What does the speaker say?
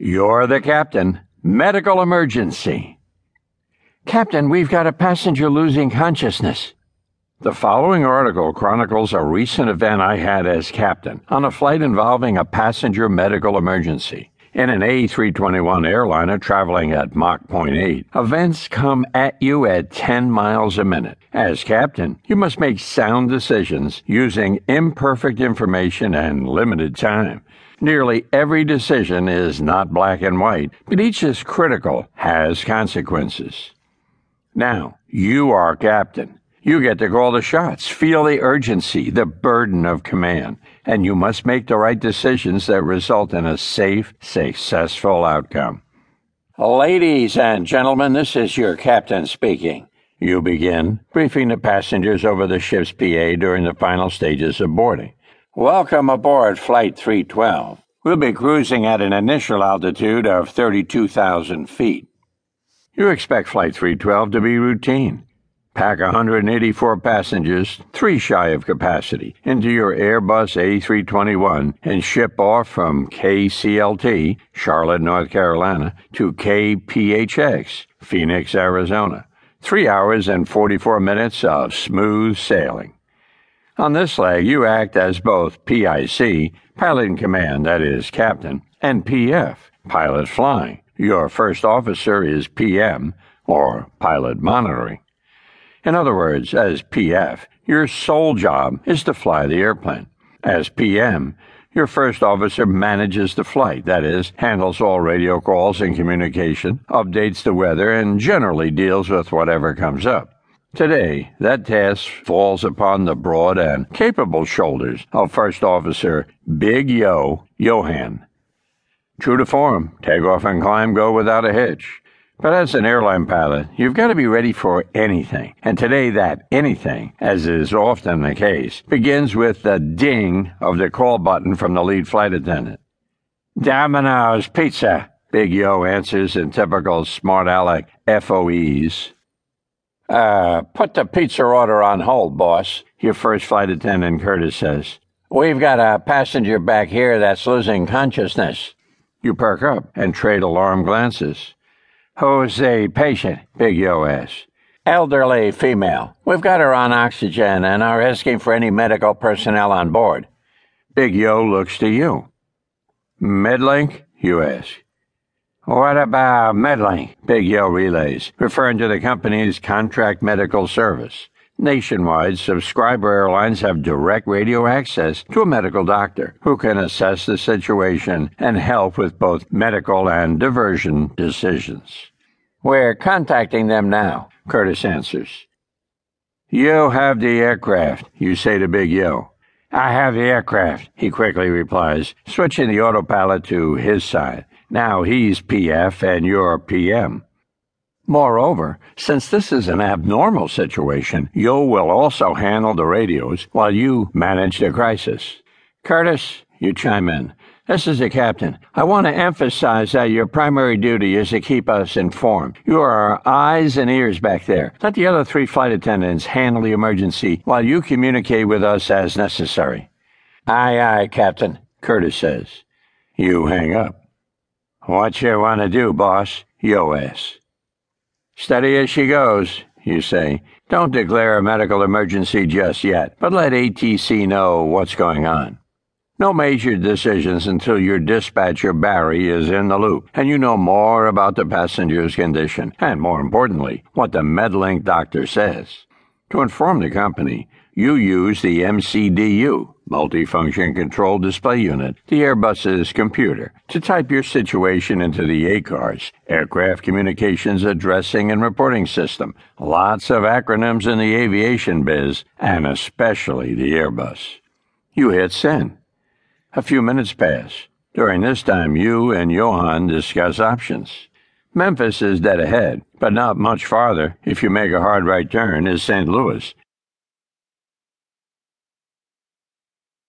You're the captain. Medical emergency. Captain, we've got a passenger losing consciousness. The following article chronicles a recent event I had as captain on a flight involving a passenger medical emergency. In an A321 airliner traveling at Mach 0.8, events come at you at 10 miles a minute. As captain, you must make sound decisions using imperfect information and limited time. Nearly every decision is not black and white, but each is critical, has consequences. Now, you are captain. You get to call the shots, feel the urgency, the burden of command, and you must make the right decisions that result in a safe, successful outcome. Ladies and gentlemen, this is your captain speaking. You begin, briefing the passengers over the ship's PA during the final stages of boarding. Welcome aboard Flight 312. We'll be cruising at an initial altitude of 32,000 feet. You expect Flight 312 to be routine. Pack 184 passengers, three shy of capacity, into your Airbus A321 and ship off from KCLT, Charlotte, North Carolina, to KPHX, Phoenix, Arizona. Three hours and 44 minutes of smooth sailing. On this leg, you act as both PIC, pilot in command, that is, captain, and PF, pilot flying. Your first officer is PM, or pilot monitoring. In other words, as PF, your sole job is to fly the airplane. As PM, your first officer manages the flight, that is, handles all radio calls and communication, updates the weather, and generally deals with whatever comes up. Today, that task falls upon the broad and capable shoulders of First Officer Big Yo Johan. True to form, takeoff and climb go without a hitch. But as an airline pilot, you've got to be ready for anything. And today, that anything, as is often the case, begins with the ding of the call button from the lead flight attendant. Domino's Pizza, Big Yo answers in typical smart aleck FOEs. Uh, put the pizza order on hold, boss, your first flight attendant Curtis says. We've got a passenger back here that's losing consciousness. You perk up and trade alarm glances. The patient? Big asks. Elderly female. We've got her on oxygen and are asking for any medical personnel on board. Big Yo looks to you. Medlink? You ask. What about Medlink? Big Yo relays, referring to the company's contract medical service. Nationwide, subscriber airlines have direct radio access to a medical doctor who can assess the situation and help with both medical and diversion decisions. We're contacting them now, Curtis answers. You have the aircraft, you say to Big Yo. I have the aircraft, he quickly replies, switching the autopilot to his side. Now he's PF and you're PM. Moreover, since this is an abnormal situation, Yo will also handle the radios while you manage the crisis. Curtis, you chime in. This is the captain. I want to emphasize that your primary duty is to keep us informed. You are our eyes and ears back there. Let the other three flight attendants handle the emergency while you communicate with us as necessary. Aye, aye, Captain, Curtis says. You hang up. What you want to do, boss? Yo asks. Steady as she goes, you say. Don't declare a medical emergency just yet, but let ATC know what's going on. No major decisions until your dispatcher Barry is in the loop and you know more about the passenger's condition and, more importantly, what the Medlink doctor says. To inform the company, you use the MCDU, Multifunction Control Display Unit, the Airbus's computer, to type your situation into the ACARS, Aircraft Communications Addressing and Reporting System. Lots of acronyms in the aviation biz, and especially the Airbus. You hit send. A few minutes pass. During this time, you and Johan discuss options. Memphis is dead ahead, but not much farther, if you make a hard right turn, is St. Louis,